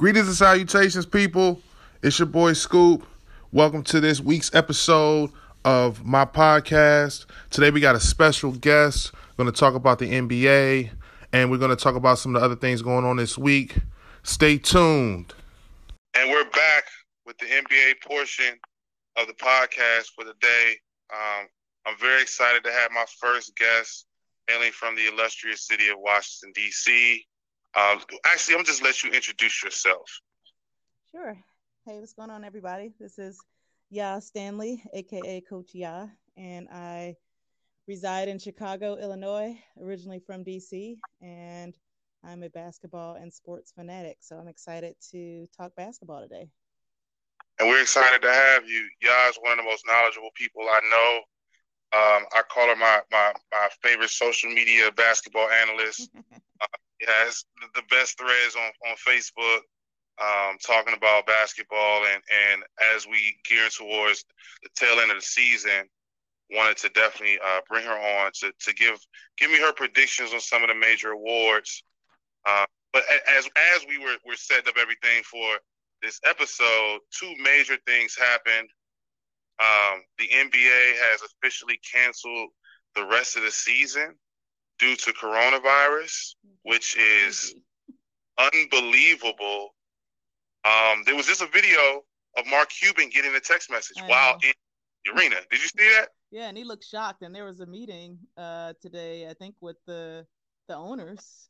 Greetings and salutations, people. It's your boy Scoop. Welcome to this week's episode of my podcast. Today we got a special guest. We're going to talk about the NBA and we're going to talk about some of the other things going on this week. Stay tuned. And we're back with the NBA portion of the podcast for the day. Um, I'm very excited to have my first guest hailing from the illustrious city of Washington, D.C. Um, actually, I'm just let you introduce yourself. Sure. Hey, what's going on, everybody? This is Yaa Stanley, aka Coach Yaa, and I reside in Chicago, Illinois, originally from DC, and I'm a basketball and sports fanatic. So I'm excited to talk basketball today. And we're excited to have you. Yaa is one of the most knowledgeable people I know. Um, I call her my, my, my favorite social media basketball analyst. uh, has the best threads on, on Facebook um, talking about basketball. And, and as we gear towards the tail end of the season, wanted to definitely uh, bring her on to, to give give me her predictions on some of the major awards. Uh, but as as we were, were setting up everything for this episode, two major things happened. Um, the NBA has officially canceled the rest of the season due to coronavirus, which is unbelievable. Um, there was just a video of Mark Cuban getting a text message while in the arena. Did you see that? Yeah, and he looked shocked. And there was a meeting uh, today, I think, with the the owners.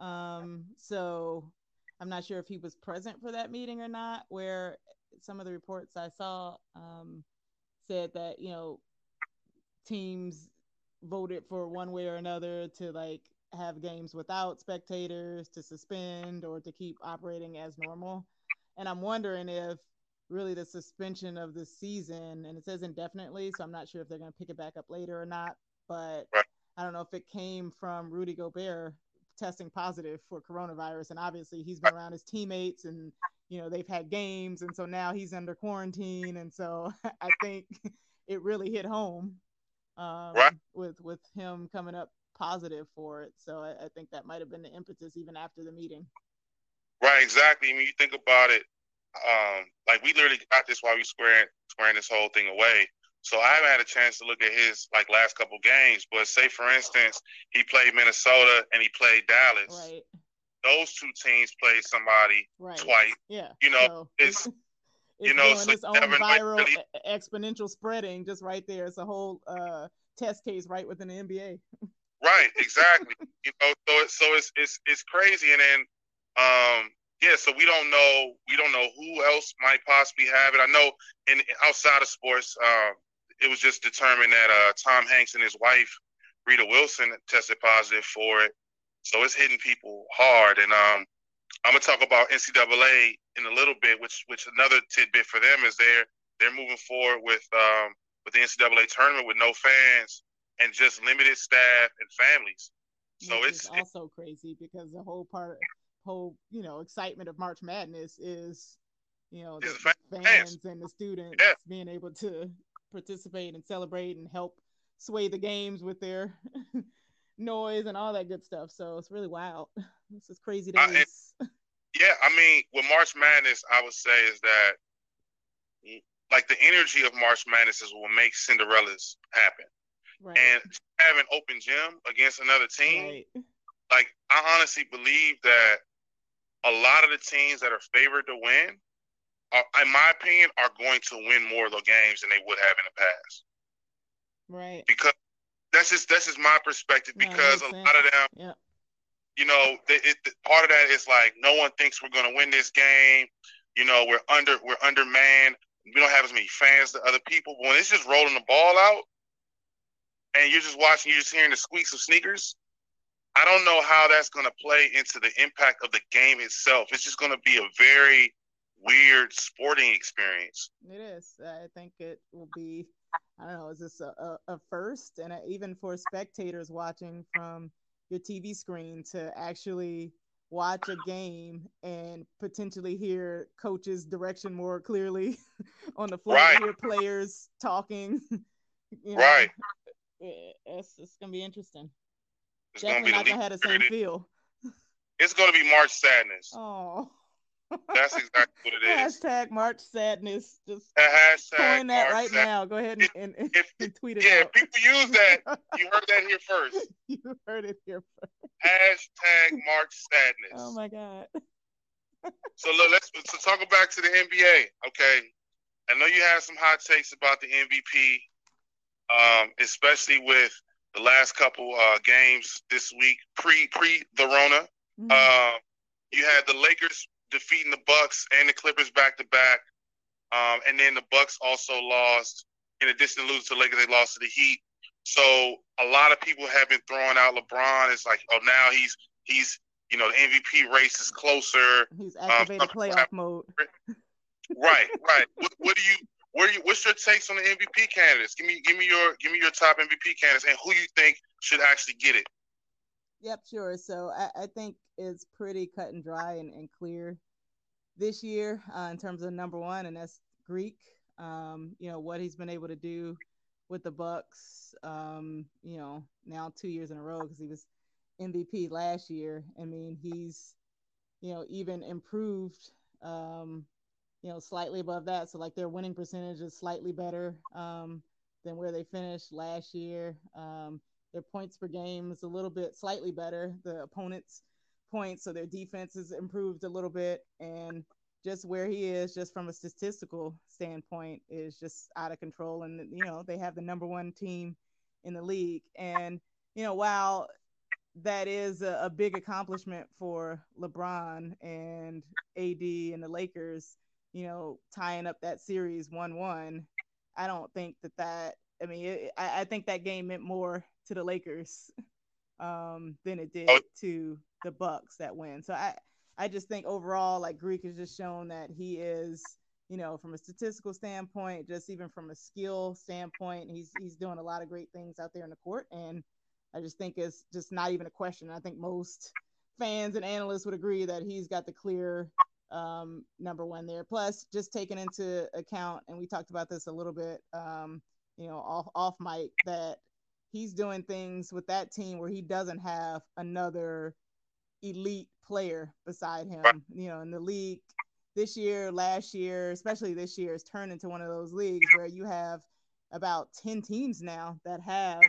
Um, so I'm not sure if he was present for that meeting or not. Where some of the reports I saw um, said that you know teams voted for one way or another to like have games without spectators, to suspend, or to keep operating as normal. And I'm wondering if really the suspension of the season, and it says indefinitely, so I'm not sure if they're going to pick it back up later or not. But I don't know if it came from Rudy Gobert testing positive for coronavirus, and obviously he's been around his teammates, and you know they've had games, and so now he's under quarantine, and so I think it really hit home um, right. with with him coming up positive for it. So I, I think that might have been the impetus even after the meeting. Right, exactly. I mean, you think about it, um, like we literally got this while we squaring squaring this whole thing away. So I haven't had a chance to look at his like last couple games. But say for instance, he played Minnesota and he played Dallas. Right. Those two teams played somebody right. twice. Yeah. You know, so, it's, it's you know, so its own viral really, exponential spreading just right there. It's a whole uh, test case right within the NBA. Right, exactly. you know, so it's so it's it's it's crazy, and then um yeah, so we don't know we don't know who else might possibly have it. I know in outside of sports, um, it was just determined that uh, Tom Hanks and his wife Rita Wilson tested positive for it, so it's hitting people hard. And um, I'm gonna talk about NCAA in a little bit, which which another tidbit for them is they're they're moving forward with um, with the NCAA tournament with no fans and just limited staff and families. So Which it's also crazy because the whole part, whole you know excitement of March Madness is, you know, the fans, fans. and the students Yeah. being able to participate and celebrate and help sway the games with their noise and all that good stuff. So it's really wild. This is crazy days. Yeah, I mean, with March Madness, I would say is that like the energy of March Madness is what makes Cinderella's happen. right. And have an open gym against another team, right. like I honestly believe that a lot of the teams that are favored to win, are, in my opinion, are going to win more of the games than they would have in the past. Right. Because that's just that's just my perspective. Because a lot of them, Yeah. you know, they, it, part of that is like no one thinks we're going to win this game. You know, we're under we're undermanned. We don't have as many fans as other people. But when it's just rolling the ball out, and you're just watching, you're just hearing the squeaks of sneakers. I don't know how that's going to play into the impact of the game itself. It's just going to be a very weird sporting experience. It is. I think it will be. I don't know. Is this a, a, a first, and uh even for spectators watching from your TV screen to actually watch a game and potentially hear coaches' direction more clearly on the floor, Right. hear players talking. you know, Right. It's, it's gonna be interesting. It's going to Definitely be not the gonna have the same feel. It's going to be March Sadness. Oh, That's exactly what it is. Hashtag March Sadness. Just hashtag coin that March right sad- now. Go ahead and, and, and, if, and tweet it yeah, out. people use that. You heard that here first. you heard it here first. Hashtag March Sadness. Oh my God. so look, let's so talk back to the NBA. Okay, I know you have some hot takes about the MVP, um, especially with the last couple uh, games this week pre pre the Rona. Mm-hmm. Uh, you had the Lakers defeating the Bucks and the Clippers back to back, um, and then the Bucks also lost. In addition to losing to the Lakers, they lost to the Heat. So a lot of people have been throwing out LeBron. It's like, oh, now he's he's you know the MVP race is closer. He's um, activated um, playoff mode. right, right. What, what do you? What are you? What's your takes on the MVP candidates? Give me, give me your, give me your top MVP candidates and who you think should actually get it. Yep, sure. So I, I think it's pretty cut and dry and, and clear this year uh, in terms of number one, and that's Greek. Um, you know what he's been able to do with the Bucks. Um, you know now two years in a row because he was MVP last year. I mean he's you know even improved. Um, you know slightly above that, so like their winning percentage is slightly better um, than where they finished last year. Their points per game is a little bit slightly better. The opponent's points, so their defense has improved a little bit, and just where he is, just from a statistical standpoint, is just out of control. And you know they have the number one team in the league, and you know while that is a, a big accomplishment for LeBron and AD and the Lakers, you know, tying up that series one-one. I don't think that that. I mean, it, I, I think that game meant more to the Lakers um, than it did oh. to the Bucks that win. So I I just think overall, like Greek has just shown that he is, you know, from a statistical standpoint, just even from a skill standpoint, he's he's doing a lot of great things out there in the court, and I just think it's just not even a question. I think most fans and analysts would agree that he's got the clear um, number one there. Plus, just taking into account, and we talked about this a little bit, um, you know, off off mic that he's doing things with that team where he doesn't have another elite player beside him. You know, in the league this year, last year, especially this year, has turned into one of those leagues where you have about 10 teams now that have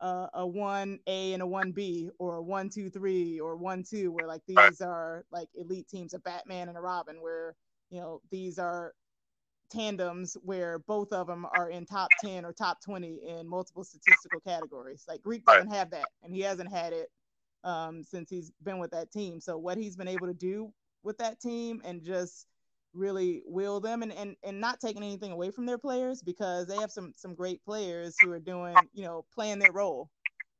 uh, a 1A and a 1B or a 1 2 3 or 1 2 where like these are like elite teams a Batman and a Robin where you know these are tandems where both of them are in top 10 or top 20 in multiple statistical categories. Like Greek doesn't have that, and he hasn't had it um, since he's been with that team. So what he's been able to do with that team and just really will them and, and and not taking anything away from their players because they have some some great players who are doing you know playing their role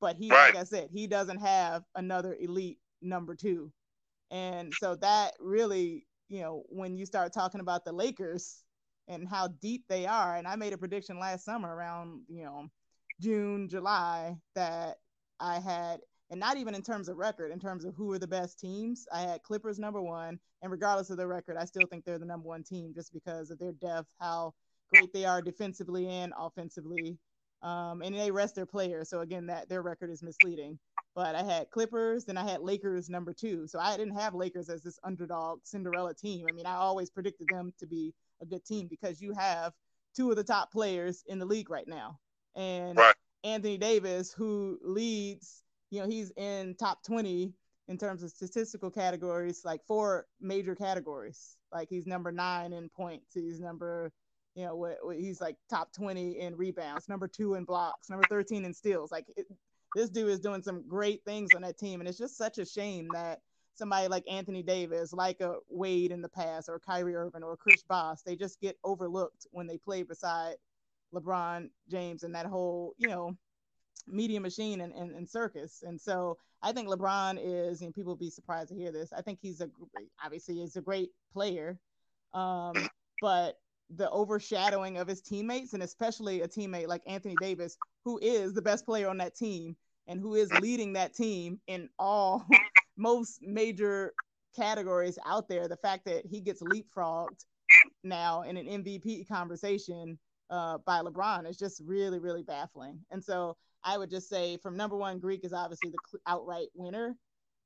but he right. like i said he doesn't have another elite number two and so that really you know when you start talking about the lakers and how deep they are. And I made a prediction last summer around, you know, June, July that I had, and not even in terms of record, in terms of who are the best teams, I had Clippers number one. And regardless of the record, I still think they're the number one team just because of their depth, how great they are defensively and offensively. Um, and they rest their players. So again, that their record is misleading. But I had Clippers, then I had Lakers number two. So I didn't have Lakers as this underdog Cinderella team. I mean, I always predicted them to be a good team because you have two of the top players in the league right now. And right. Anthony Davis, who leads, you know, he's in top 20 in terms of statistical categories, like four major categories. Like he's number nine in points. He's number, you know, what, what he's like top 20 in rebounds, number two in blocks, number 13 in steals. Like it, this dude is doing some great things on that team. And it's just such a shame that somebody like Anthony Davis, like a Wade in the past, or Kyrie Irving, or Chris Bosh, they just get overlooked when they play beside LeBron James and that whole, you know, media machine and, and, and circus. And so I think LeBron is, and people will be surprised to hear this. I think he's a obviously is a great player, um, but the overshadowing of his teammates and especially a teammate like Anthony Davis, who is the best player on that team and who is leading that team in all most major categories out there, the fact that he gets leapfrogged now in an MVP conversation uh, by LeBron is just really, really baffling. And so I would just say from number one, Greek is obviously the outright winner.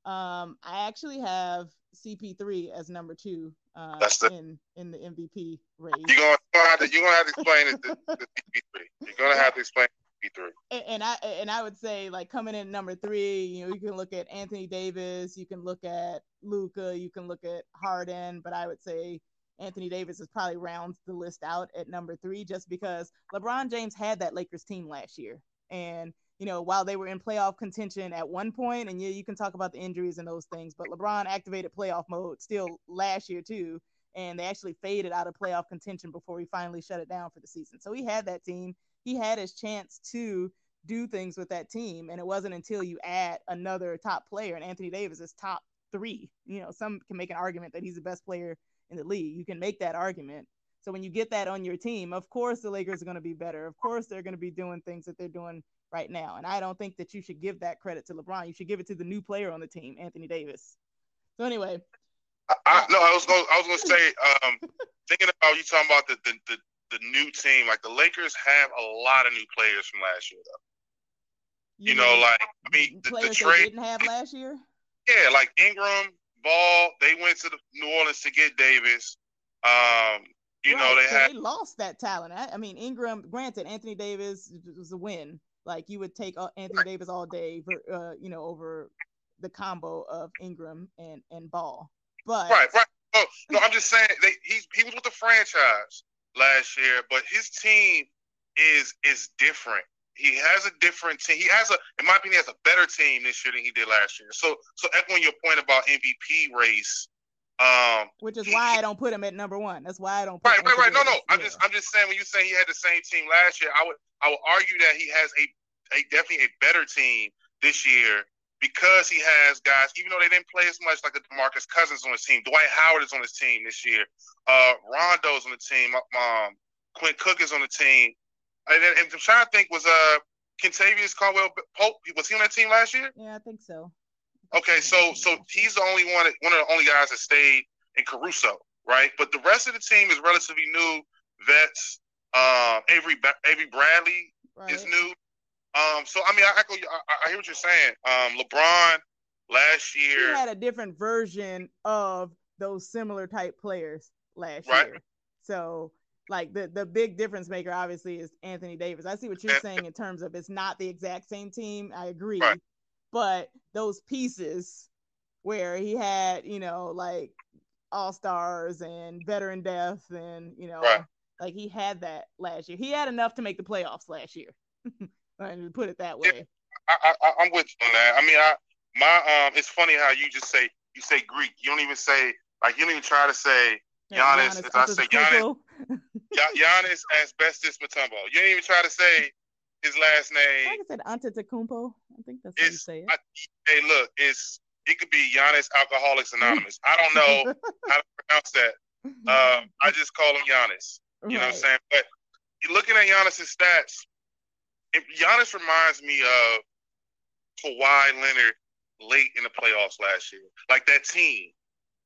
Um, I actually have CP3 as number two uh, the, in in the MVP race. You're gonna have to you're gonna have to explain it to, to CP3. You're gonna have to explain CP3. And, and I and I would say like coming in number three, you know, you can look at Anthony Davis, you can look at Luka, you can look at Harden, but I would say Anthony Davis is probably rounds the list out at number three just because LeBron James had that Lakers team last year. And, you know, while they were in playoff contention at one point, and yeah, you can talk about the injuries and those things, but LeBron activated playoff mode still last year too. And they actually faded out of playoff contention before he finally shut it down for the season. So he had that team. He had his chance to do things with that team. And it wasn't until you add another top player, and Anthony Davis is top three. You know, some can make an argument that he's the best player in the league. You can make that argument. So when you get that on your team, of course the Lakers are going to be better. Of course they're going to be doing things that they're doing right now. And I don't think that you should give that credit to LeBron. You should give it to the new player on the team, Anthony Davis. So anyway, I, no, I was going. I was going to say, um, thinking about you talking about the, the the the new team. Like the Lakers have a lot of new players from last year, though. You, you know, like I mean, the, the trade didn't have last year. Yeah, like Ingram, Ball, they went to the New Orleans to get Davis. Um, you right. know, they had they lost that talent. I, I, mean, Ingram. Granted, Anthony Davis was a win. Like you would take uh, Anthony right. Davis all day, for, uh, you know, over the combo of Ingram and and Ball. But right, right. Oh, no, I'm just saying they, he he was with the franchise last year, but his team is is different he has a different team. He has a, in my opinion, he has a better team this year than he did last year. So, so echoing your point about MVP race, um, which is why he, I don't put him at number one. That's why I don't. right, right, right. No, no. I'm just, I'm just saying when you say he had the same team last year, I would, I would argue that he has a, a definitely a better team this year because he has guys, even though they didn't play as much, like a Demarcus Cousins on his team. Dwight Howard is on his team this year. Uh, Rondo's on the team. Um, Quinn Cook is on the team. And, and I'm trying to think, was uh Kentavious Caldwell Pope was he on that team last year? Yeah, I think so. Okay, so so he's the only one one of the only guys that stayed in Caruso, right? But the rest of the team is relatively new vets. Um, Avery Avery Bradley right. is new. Um, so I mean, I echo. I, I hear what you're saying. Um, LeBron last year he had a different version of those similar type players last right. year. So like the the big difference maker obviously is Anthony Davis. I see what you're saying in terms of it's not the exact same team. I agree. Right. But those pieces where he had, you know, like all stars and veteran depth and, you know, right. like he had that last year. He had enough to make the playoffs last year. and put it that way. Yeah, I, I, am with you on that. I mean, I my um, it's funny how you just say you say Greek. You don't even say like you don't even try to say Giannis. Giannis I say Giannis, Giannis Asbestos Matumbo. You didn't even try to say his last name. I think said Antetokounmpo. I think that's how you say it. I, hey, look, it's it could be Giannis Alcoholics Anonymous. I don't know how to pronounce that. Um, I just call him Giannis. You right. know what I'm saying? But looking at Giannis's stats. Giannis reminds me of Kawhi Leonard late in the playoffs last year. Like that team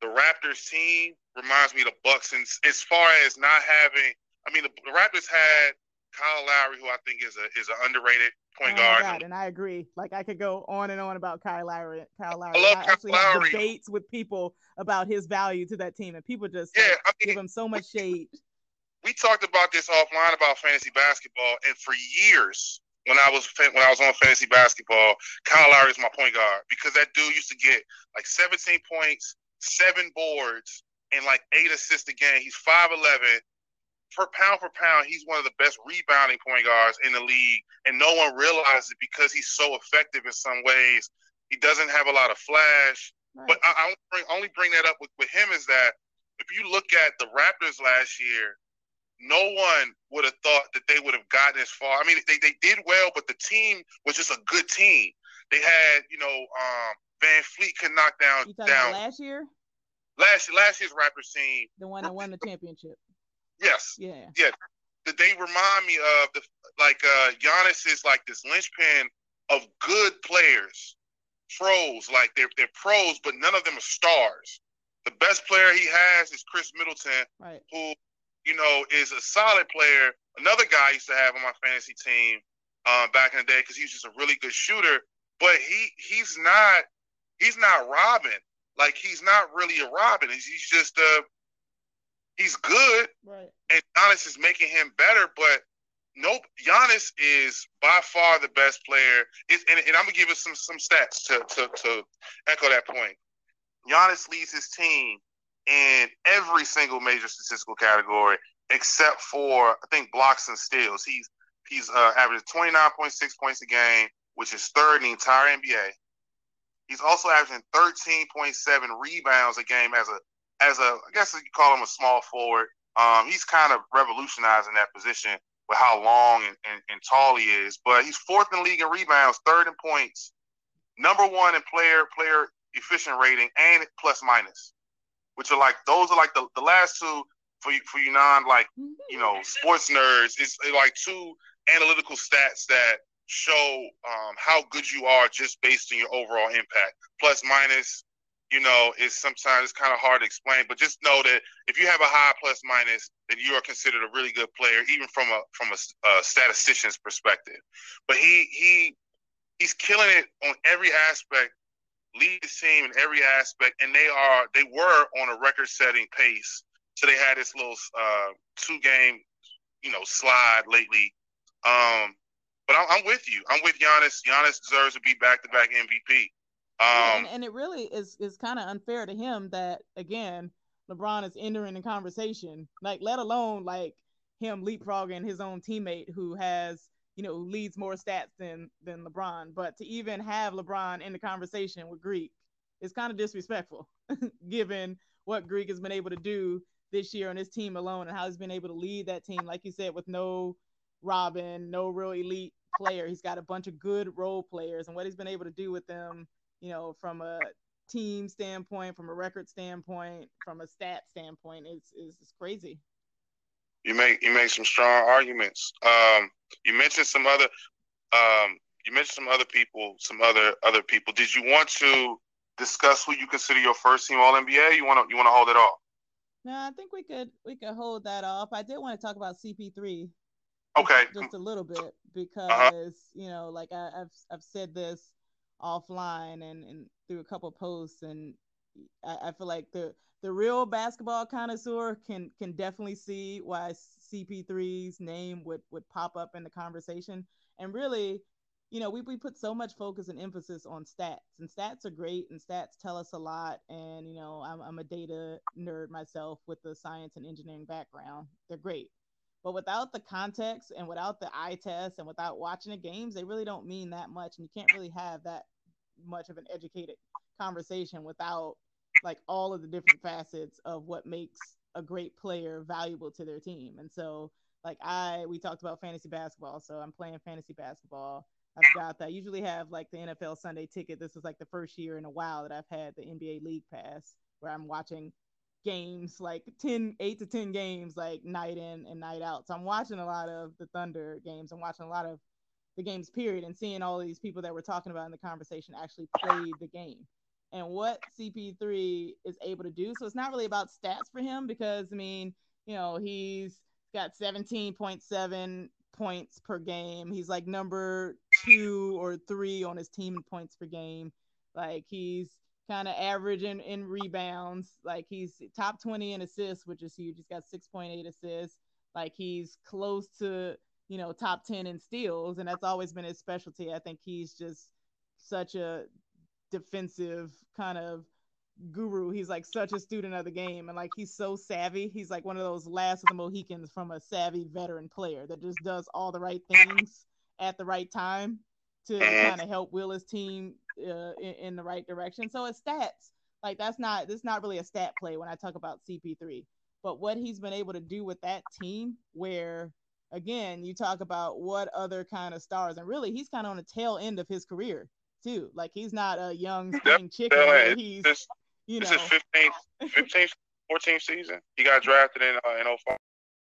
the Raptors team reminds me of the Bucks, and as far as not having, I mean, the, the Raptors had Kyle Lowry, who I think is a is an underrated point oh guard. God, and I agree. Like I could go on and on about Kyle Lowry. Kyle Lowry. I love I Kyle actually Lowry. have debates with people about his value to that team, and people just yeah, like, I mean, give him so much shade. We talked about this offline about fantasy basketball, and for years when I was when I was on fantasy basketball, Kyle Lowry is my point guard because that dude used to get like 17 points, seven boards, and like eight assists a game. He's 5'11. Per pound for pound, he's one of the best rebounding point guards in the league, and no one realizes it because he's so effective in some ways. He doesn't have a lot of flash, right. but I, I only, bring, only bring that up with, with him is that if you look at the Raptors last year, no one would have thought that they would have gotten as far. I mean, they, they did well, but the team was just a good team. They had, you know, um, VanVleet could knock down you down last year. Last last year's Raptors team, the one that won the championship. Yes. Yeah. Yeah. They remind me of the like uh Giannis is like this linchpin of good players, pros. Like they're they're pros, but none of them are stars. The best player he has is Khris Middleton, right. who you know is a solid player. Another guy I used to have on my fantasy team um, back in the day because he was just a really good shooter. But he he's not he's not Robin. like he's not really a Robin. He's, he's just uh he's good, right? And Giannis is making him better, but nope. Giannis is by far the best player. It's, and, and I'm gonna give you some some stats to to to echo that point. Giannis leads his team in every single major statistical category except for I think blocks and steals. He's he's uh, averaging 29.6 points a game, which is third in the entire NBA. He's also averaging 13.7 rebounds a game as a as a I guess you call him a small forward. Um, he's kind of revolutionizing that position with how long and, and, and tall he is. But he's fourth in league in rebounds, third in points, number one in player player efficient rating, and plus minus, which are like those are like the, the last two for you for you non like you know sports nerds. It's like two analytical stats that show um, how good you are just based on your overall impact. Plus minus, you know, is sometimes it's kind of hard to explain. But just know that if you have a high plus minus, then you are considered a really good player, even from a from a, a statistician's perspective. But he he he's killing it on every aspect. Lead the team in every aspect, and they are they were on a record-setting pace. So they had this little uh, two-game, you know, slide lately. Um, but I'm, I'm, with you. I'm with Giannis. Giannis deserves to be back-to-back MVP. Um, and, and, it really is is kind of unfair to him that again LeBron is entering the conversation. Like, let alone like him leapfrogging his own teammate who has you know leads more stats than than LeBron. But to even have LeBron in the conversation with Greek is kind of disrespectful, given what Greek has been able to do this year on his team alone and how he's been able to lead that team, like you said, with no Robin, no real elite player. He's got a bunch of good role players, and what he's been able to do with them, you know, from a team standpoint, from a record standpoint, from a stat standpoint, is, is crazy. You make you make some strong arguments. Um, you mentioned some other, um, you mentioned some other people, some other other people. Did you want to discuss who you consider your first team All NBA? You want to you want to hold it off? No, I think we could we could hold that off. I did want to talk about CP3 Okay. Just, just a little bit uh-huh. because uh-huh. you know, like I, have I've said this offline and, and through a couple posts, and I, I feel like the the real basketball connoisseur can can definitely see why CP3's name would would pop up in the conversation. And really, you know, we, we put so much focus and emphasis on stats, and stats are great, and stats tell us a lot. And you know, I'm I'm a data nerd myself with the science and engineering background. They're great, but without the context and without the eye test and without watching the games, they really don't mean that much. And you can't really have that much of an educated conversation without like all of the different facets of what makes a great player valuable to their team. And so like I we talked about fantasy basketball, so I'm playing fantasy basketball. I've got that. I usually have like the NFL Sunday ticket. This is like the first year in a while that I've had the NBA League Pass where I'm watching games, like 10, 8 to 10 games, like night in and night out. So I'm watching a lot of the Thunder games. I'm watching a lot of the games, period, and seeing all these people that we're talking about in the conversation actually played the game and what CP3 is able to do. So it's not really about stats for him because, I mean, you know, he's got 17.7 points per game. He's like number two or three on his team in points per game. Like he's kind of averaging in, in rebounds. Like he's top 20 in assists, which is huge. He's got 6.8 assists. Like he's close to, you know, top 10 in steals. And that's always been his specialty. I think he's just such a defensive kind of guru. He's like such a student of the game. And like he's so savvy. He's like one of those last of the Mohicans from a savvy veteran player that just does all the right things at the right time to kind of help will his team uh, in, in, the right direction. So it's stats. Like that's not this not really a stat play when I talk about CP3. But what he's been able to do with that team, where again you talk about what other kind of stars, and really he's kind of on the tail end of his career too. Like he's not a young spring chicken. Yeah, he's this, you know, this is 15th, 15th, 14th season. He got drafted in uh, in 05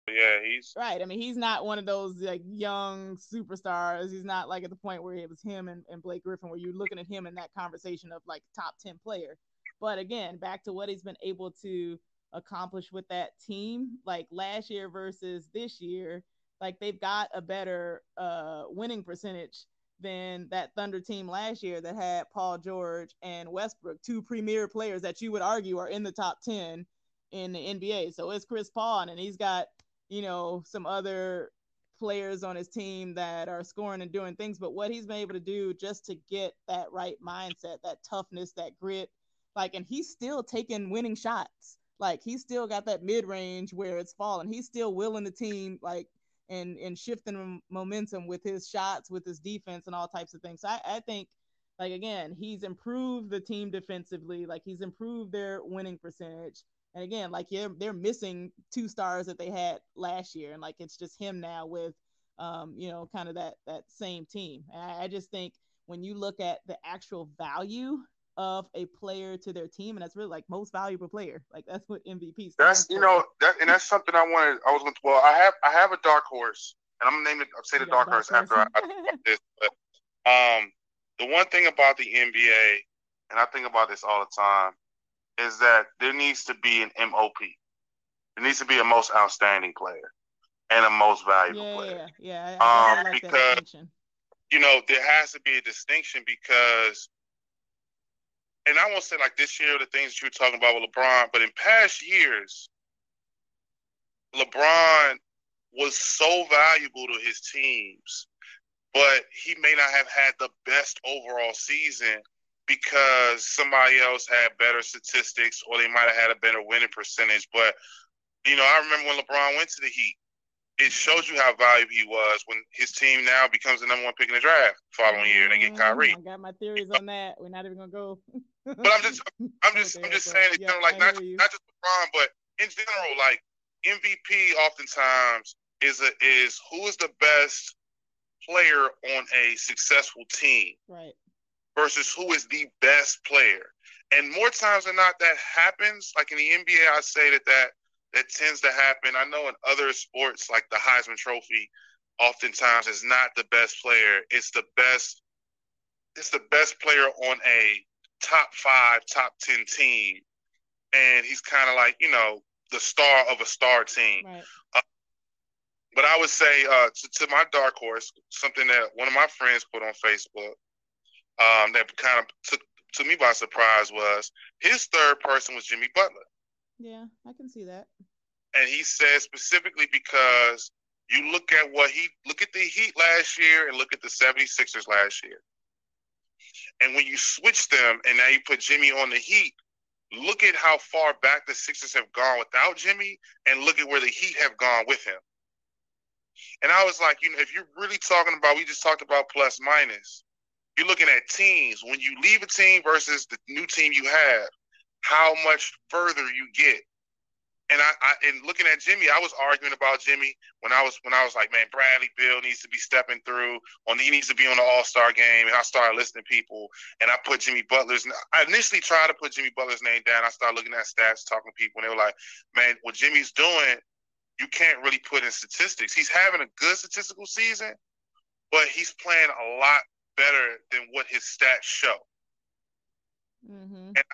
yeah, he's right. I mean, he's not one of those like young superstars. He's not like at the point where it was him and, and Blake Griffin, where you're looking at him in that conversation of like top 10 player. But again, back to what he's been able to accomplish with that team, like last year versus this year, like they've got a better uh, winning percentage than that Thunder team last year that had Paul George and Westbrook, two premier players that you would argue are in the top 10 in the NBA. So it's Chris Paul, and he's got, you know, some other players on his team that are scoring and doing things. But what he's been able to do just to get that right mindset, that toughness, that grit, like, and he's still taking winning shots. Like, he's still got that mid range where it's falling. He's still willing the team, like, and and shifting momentum with his shots, with his defense, and all types of things. So I, I think, like again, he's improved the team defensively. Like he's improved their winning percentage. And again, like yeah, they're missing two stars that they had last year, and like it's just him now with, um, you know, kind of that that same team. And I, I just think when you look at the actual value of a player to their team, and that's really like most valuable player. Like that's what MVP. That's you know that, and that's something I wanted. I was going to. Well, I have I have a dark horse, and I'm gonna name it. I'll say the dark, dark, horse, horse. after I, I this. But um, the one thing about the NBA, and I think about this all the time, is that there needs to be an MOP. There needs to be a most outstanding player and a most valuable yeah, player. Yeah, yeah. I, I um, like because you know there has to be a distinction because and I won't say like this year the things that you were talking about with LeBron, but in past years, LeBron was so valuable to his teams, but he may not have had the best overall season because somebody else had better statistics or they might have had a better winning percentage. But you know, I remember when LeBron went to the Heat it shows you how valuable he was when his team now becomes the number one pick in the draft following year and they get mm-hmm. Kyrie. I got my theories on that. We're not even gonna go. but I'm just, I'm just, I'm just saying it. Yeah, like not, not just LeBron, but in general, like MVP oftentimes is a is who is the best player on a successful team, right? Versus who is the best player. And more times than not, that happens. Like in the NBA, I say that that that tends to happen. I know in other sports, like the Heisman Trophy, oftentimes is not the best player. It's the best. It's the best player on a top five, top ten team, and he's kind of like you know the star of a star team. Right. Uh, but I would say uh, to, to, my dark horse, something that one of my friends put on Facebook um, that kind of took to me by surprise was his third person was Jimmy Butler. Yeah, I can see that. And he said specifically because you look at what he look at the Heat last year and look at the 76ers last year. And when you switch them and now you put Jimmy on the Heat, look at how far back the Sixers have gone without Jimmy and look at where the Heat have gone with him. And I was like, you know, if you're really talking about, we just talked about plus minus, you're looking at teams. When you leave a team versus the new team you have, how much further you get. And I, I and looking at Jimmy, I was arguing about Jimmy when I was when I was like, man, Bradley Beal needs to be stepping through on he needs to be on the All Star game. And I started listening to people, and I put Jimmy Butler's. I initially tried to put Jimmy Butler's name down. I started looking at stats, talking to people, and they were like, man, what Jimmy's doing, you can't really put in statistics. He's having a good statistical season, but he's playing a lot better than what his stats show. Mm-hmm. And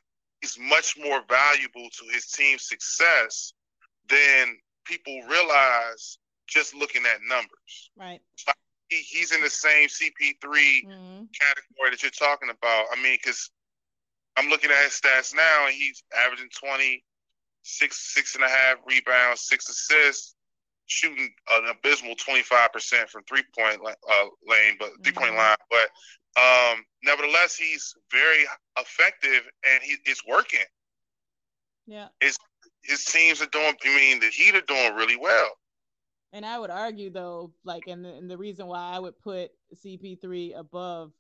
much more valuable to his team's success than people realize just looking at numbers. Right. he, he's in the same CP3 mm-hmm. category that you're talking about. I mean, because I'm looking at his stats now, and he's averaging 20, six, six and a half rebounds, six assists, shooting an abysmal 25% from three point uh, lane, but three point mm-hmm. line. But um, nevertheless, he's very effective and he, it's working. Yeah. His, his teams are doing, I mean, the Heat are doing really well. And I would argue, though, like, and the, and the reason why I would put CP3 above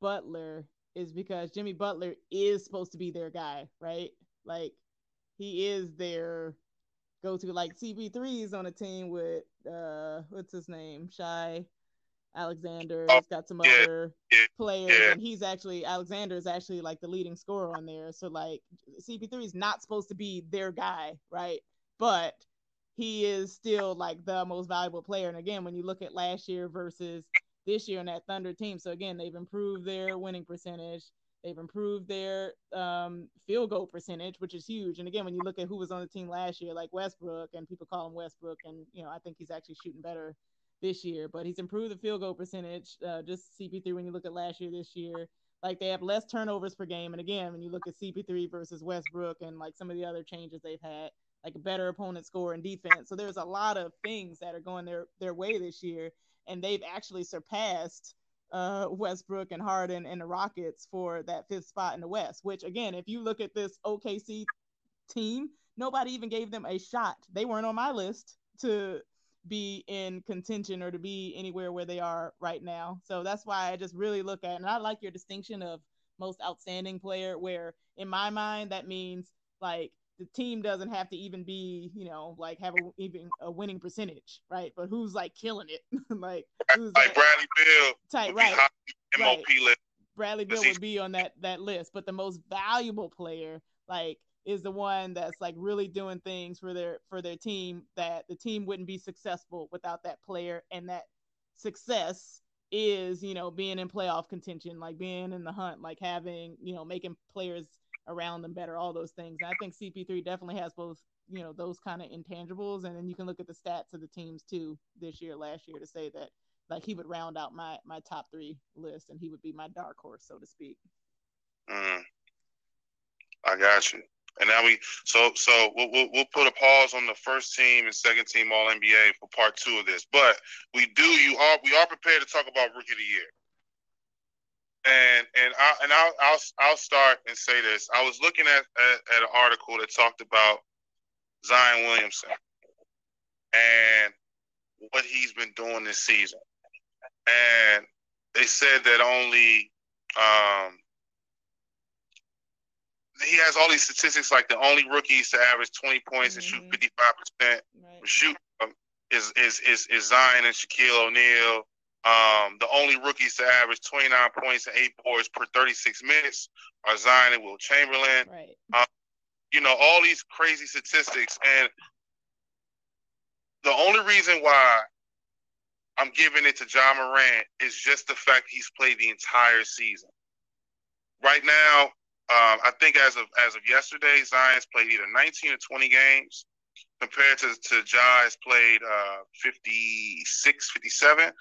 Butler is because Jimmy Butler is supposed to be their guy, right? Like, he is their go to. Like, CP3 is on a team with, uh, what's his name? Shai Alexander. He's got some yeah, other yeah, players, yeah. and he's actually Alexander is actually like the leading scorer on there. So like CP3 is not supposed to be their guy, right? But he is still like the most valuable player. And again, when you look at last year versus this year in that Thunder team, so again they've improved their winning percentage. They've improved their um, field goal percentage, which is huge. And again, when you look at who was on the team last year, like Westbrook, and people call him Westbrook, and you know I think he's actually shooting better this year, but he's improved the field goal percentage. Uh, just CP3 when you look at last year, this year, like they have less turnovers per game. And again, when you look at CP3 versus Westbrook and like some of the other changes they've had, like a better opponent score and defense. So there's a lot of things that are going their their way this year, and they've actually surpassed uh, Westbrook and Harden and the Rockets for that fifth spot in the West. Which again, if you look at this OKC team, nobody even gave them a shot. They weren't on my list to be in contention or to be anywhere where they are right now. So that's why I just really look at and I like your distinction of most outstanding player where in my mind that means like the team doesn't have to even be, you know, like have a even a winning percentage, right? But who's like killing it? like who's like, like Bradley Beal type, right? MOP right. list. Bradley Beal would be on that that list, but the most valuable player, like is the one that's like really doing things for their for their team that the team wouldn't be successful without that player. And that success is you know being in playoff contention like being in the hunt like having you know making players around them better all those things. And i think cp3 definitely has both you know those kind of intangibles. And then you can look at the stats of the teams too this year last year to say that like he would round out my my top three list and he would be my dark horse so to speak. Mm. i got you and now we so so we'll, we'll, put a pause on the first team and second team All NBA for part two of this. But we do you are we are prepared to talk about Rookie of the Year. And and I and I'll I'll I'll start and say this. I was looking at at, at an article that talked about Zion Williamson and what he's been doing this season. And they said that only um, he has all these statistics like the only rookies to average 20 points mm-hmm. and shoot mm-hmm. 55 percent shoot um, is, is is is Zion and Shaquille O'Neal. Um, the only rookies to average 29 points and eight boards per 36 minutes are Zion and Wilt Chamberlain. Right. Um, you know all these crazy statistics, and the only reason why I'm giving it to Ja Morant is just the fact he's played the entire season. Right now, um, I think as of as of yesterday, Zion's played either 19 or 20 games, compared to to Ja has played uh, 56, 57.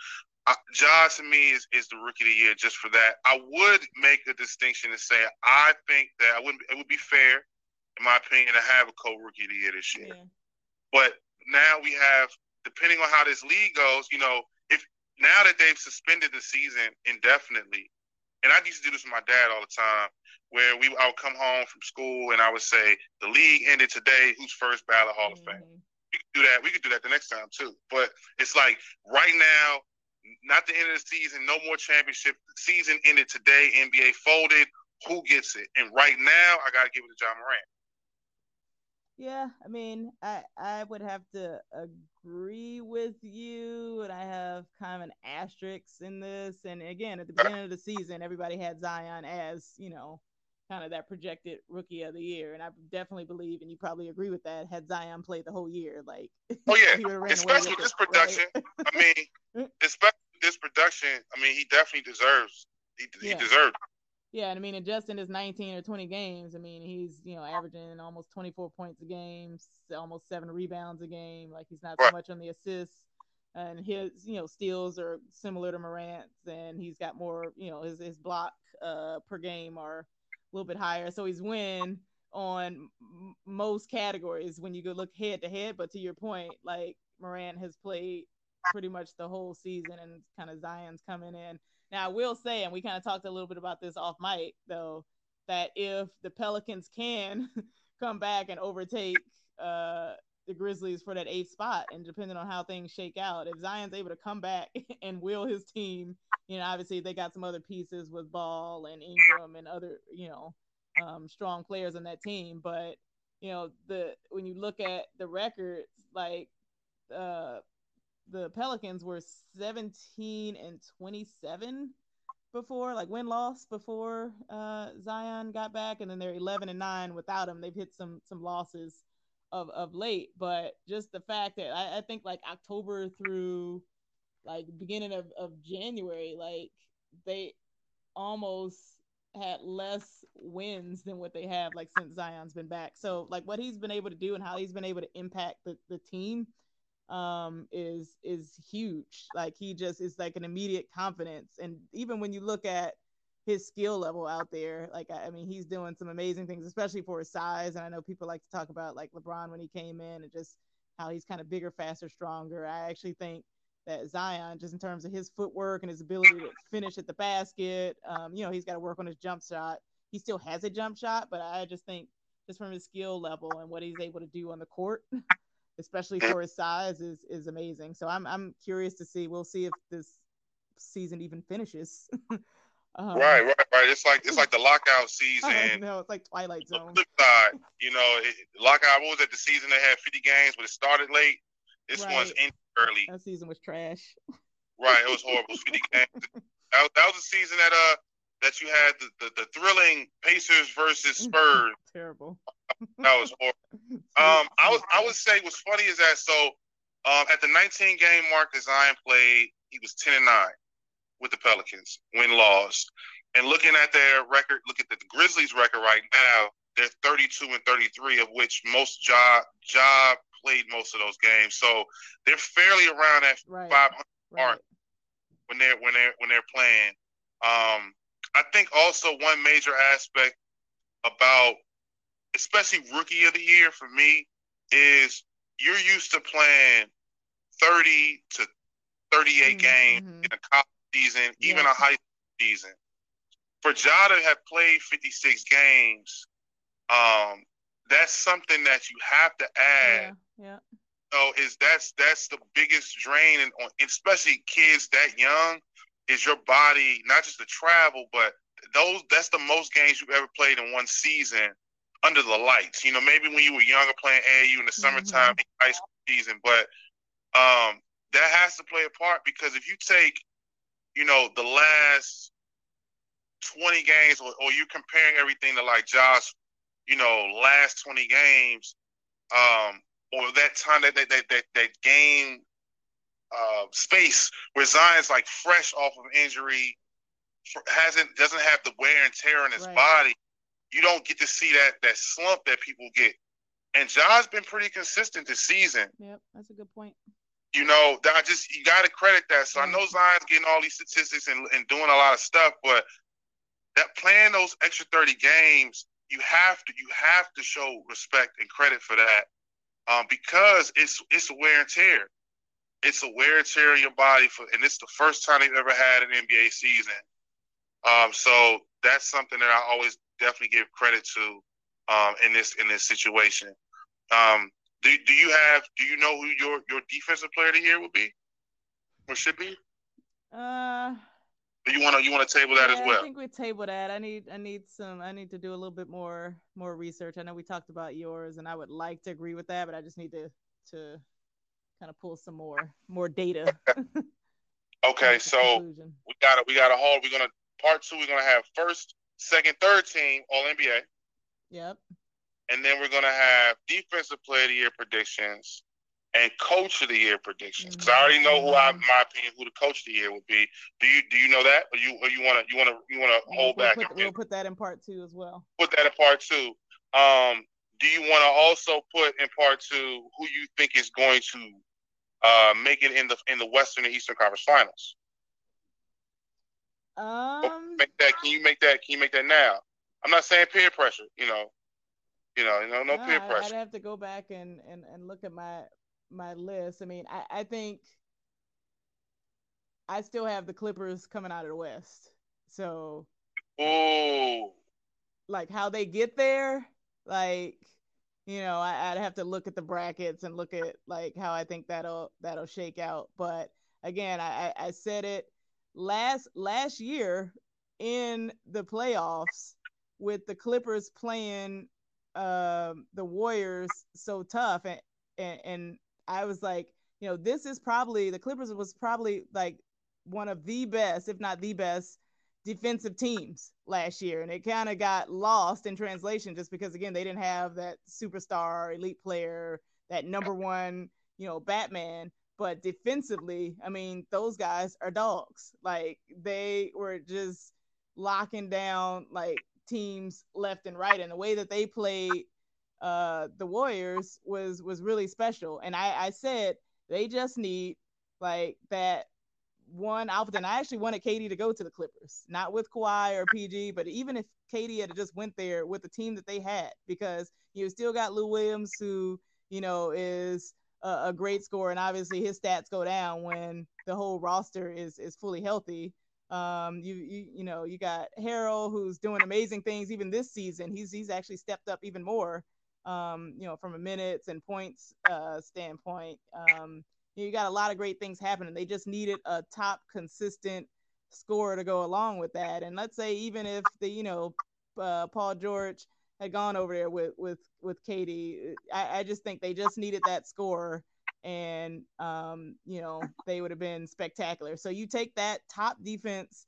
Uh, ja to me is, is the rookie of the year just for that. I would make a distinction and say I think that I wouldn't. It would be fair, in my opinion, to have a co-rookie of the year this year. Yeah. But now we have, depending on how this league goes, you know, if now that they've suspended the season indefinitely, and I used to do this with my dad all the time where we I would come home from school and I would say the league ended today. Who's first ballot Hall mm-hmm. of Fame? We could do that. We could do that the next time too. But it's like right now, not the end of the season. No more championship. The season ended today. NBA folded. Who gets it? And right now, I got to give it to Ja Morant. Yeah, I mean, I I would have to agree with you, and I have kind of an asterisk in this. And again, at the beginning of the season, everybody had Zion as you know kind of that projected rookie of the year. And I definitely believe, and you probably agree with that, had Zion played the whole year, like oh yeah, especially this it, production. Right? I mean, especially this production. I mean, he definitely deserves. He, yeah. he deserved. Yeah, and I mean, and just in his 19 or 20 games, I mean, he's you know averaging almost 24 points a game, almost seven rebounds a game. Like he's not so much on the assists, and his you know steals are similar to Morant's, and he's got more you know his his block uh, per game are a little bit higher. So he's win on m- most categories when you go look head to head. But to your point, like Morant has played pretty much the whole season, and kind of Zion's coming in. Now I will say, and we kind of talked a little bit about this off mic though, that if the Pelicans can come back and overtake uh, the Grizzlies for that eighth spot, and depending on how things shake out, if Zion's able to come back and will his team you know, obviously they got some other pieces with Ball and Ingram and other, you know, um, strong players on that team. But you know, the when you look at the records, like uh, the Pelicans were 17 and 27 before, like win loss before uh, Zion got back, and then they're 11 and nine without him. They've hit some some losses of of late, but just the fact that I, I think like October through like beginning of, of January, like they almost had less wins than what they have like since Zion's been back. So like what he's been able to do and how he's been able to impact the, the team um is is huge. Like he just is like an immediate confidence. And even when you look at his skill level out there like I, I mean he's doing some amazing things especially for his size. And i know people like to talk about like lebron when he came in and just how he's kind of bigger faster stronger. I actually think that zion just in terms of his footwork and his ability to finish at the basket um you know he's got to work on his jump shot. He still has a jump shot but i just think just from his skill level and what he's able to do on the court especially for his size, is is amazing. So I'm I'm curious to see. We'll see if this season even finishes. um, right, right, right. It's like it's like the lockout season. No, it's like Twilight Zone. flip side, you know, it, lockout was at the season they had 50 games, but it started late. This right. one's ended early. That season was trash. Right, it was horrible. 50 games. That, that was a season that uh that you had the, the, the thrilling Pacers versus Spurs. Terrible. That was horrible. Um, I was I would say what's funny is that so um, at the 19 game mark that Zion played, he was 10 and 9 with the Pelicans, win loss. And looking at their record, look at the, the Grizzlies record right now, they're 32 and 33, of which most job job played most of those games. So they're fairly around that right. 500 mark right. when they're when they're when they're playing. Um, I think also one major aspect about especially rookie of the year for me, is you're used to playing 30 to 38 mm-hmm. games in a college season, even a high season. For Ja to have played 56 games, um, that's something that you have to add. Yeah. yeah. So is that's that's the biggest drain, and especially kids that young, is your body not just the travel, but those that's the most games you've ever played in one season under the lights. You know, maybe when you were younger playing AAU in the summertime, mm-hmm. high school season, but um, that has to play a part because if you take, you know, the last 20 games or, or you're comparing everything to like Josh, you know, last 20 games, um, or that time that that that, that, that game uh, space where Zion's like fresh off of injury, hasn't doesn't have the wear and tear on his right. body you don't get to see that that slump that people get. And John's been pretty consistent this season. Yep, that's a good point. You know, I just you got to credit that. So I know Zion's getting all these statistics and, and doing a lot of stuff, but that playing those extra thirty games, you have to you have to show respect and credit for that, um, because it's it's a wear and tear. It's a wear and tear in your body for, and it's the first time they've ever had an NBA season. Um, so that's something that I always definitely give credit to um, in this in this situation. Um, do, do you have do you know who your your defensive player of the year will be or should be? Uh. You want to you want to table that yeah, as well? I think we table that. I need I need some I need to do a little bit more more research. I know we talked about yours, and I would like to agree with that, but I just need to to kind of pull some more more data. okay, so we got it. We got a hold. We're gonna part two. We're gonna have first second, third team All NBA. Yep. And then we're gonna have defensive player of the year predictions and coach of the year predictions. Because. I already know who I, my opinion, who the coach of the year would be. Do you do you know that, or you or you wanna you wanna you wanna we'll hold back? Put, we'll put that in part two as well. Put that in part two. Um, do you want to also put in part two who you think is going to uh, make it in the in the Western and Eastern Conference Finals? Um, make that. Can you make that? Can you make that now? I'm not saying peer pressure. You know, you know, you know, no, no peer pressure. I'd have to go back and and and look at my my list. I mean, I I think I still have the Clippers coming out of the West. So, oh, like how they get there, like you know, I, would have to look at the brackets and look at like how I think that'll that'll shake out. But again, I I said it last last year in the playoffs with the Clippers playing um, the Warriors so tough, and, and and I was like, you know, this is probably the Clippers was probably like one of the best, if not the best, defensive teams last year, and it kind of got lost in translation just because again they didn't have that superstar elite player, that number one, you know, Batman. But defensively, I mean, those guys are dogs. Like they were just locking down like teams left and right, and the way that they played uh, the Warriors was was really special. And I, I said They just need like that one outfit. And I actually wanted KD to go to the Clippers, not with Kawhi or PG, but even if KD had just went there with the team that they had, because you still got Lou Williams, who you know is a, a great score, and obviously his stats go down when the whole roster is is fully healthy. Um, you you you know you got Harrell who's doing amazing things even this season. He's he's actually stepped up even more. Um, you know from a minutes and points uh, standpoint. Um, you got a lot of great things happening. They just needed a top consistent scorer to go along with that. And let's say even if the you know uh, Paul George had gone over there with with with KD. I, I just think they just needed that score, and um, you know they would have been spectacular. So you take that top defense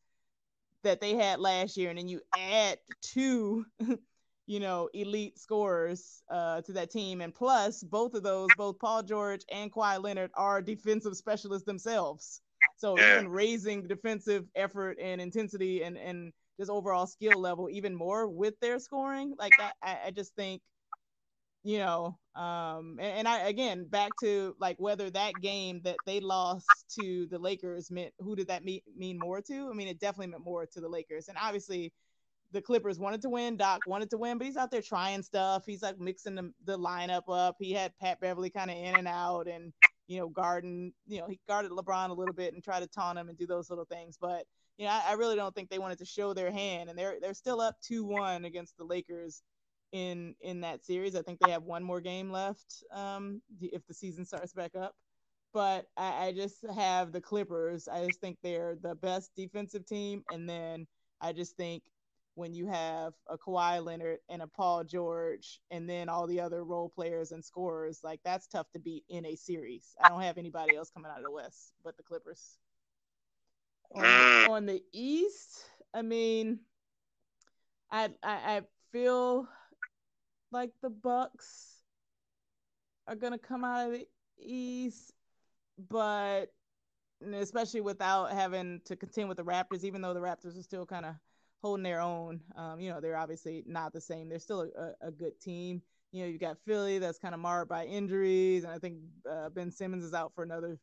that they had last year, and then you add two you know, elite scorers uh, to that team. And plus, both of those, both Paul George and Kawhi Leonard, are defensive specialists themselves. So yeah. even raising the defensive effort and intensity and and just overall skill level even more with their scoring, like I, I just think, you know, um, and, and, I again back to like whether that game that they lost to the Lakers meant who did that mean mean more to? I mean, it definitely meant more to the Lakers, and obviously the Clippers wanted to win. Doc wanted to win, but he's out there trying stuff. He's like mixing the, the lineup up. He had Pat Beverley kind of in and out, and you know, Garden. You know, he guarded LeBron a little bit and tried to taunt him and do those little things. But you know, I, I really don't think they wanted to show their hand, and they're they're still up two one against the Lakers in in that series. I think they have one more game left um, if the season starts back up. But I, I just have the Clippers. I just think they're the best defensive team, and then I just think when you have a Kawhi Leonard and a Paul George and then all the other role players and scorers, like that's tough to beat in a series. I don't have anybody else coming out of the West but the Clippers. On, mm. on the East, I mean, I, I I feel like the Bucks are gonna come out of the East, but especially without having to contend with the Raptors, even though the Raptors are still kind of holding their own. Um, you know, they're obviously not the same. They're still a, a good team. You know, you got Philly that's kind of marred by injuries, and I think uh, Ben Simmons is out for another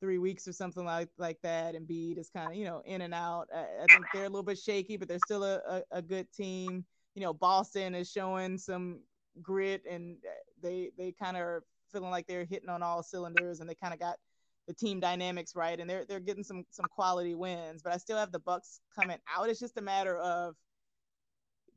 three weeks or something like like that. And Embiid is kind of you know in and out. I, I, think they're a little bit shaky, but they're still a, a, a good team. You know, Boston is showing some grit, and uh, they they kind of are feeling like they're hitting on all cylinders, and they kind of got the team dynamics right, and they're they're getting some some quality wins. But I still have the Bucks coming out. It's just a matter of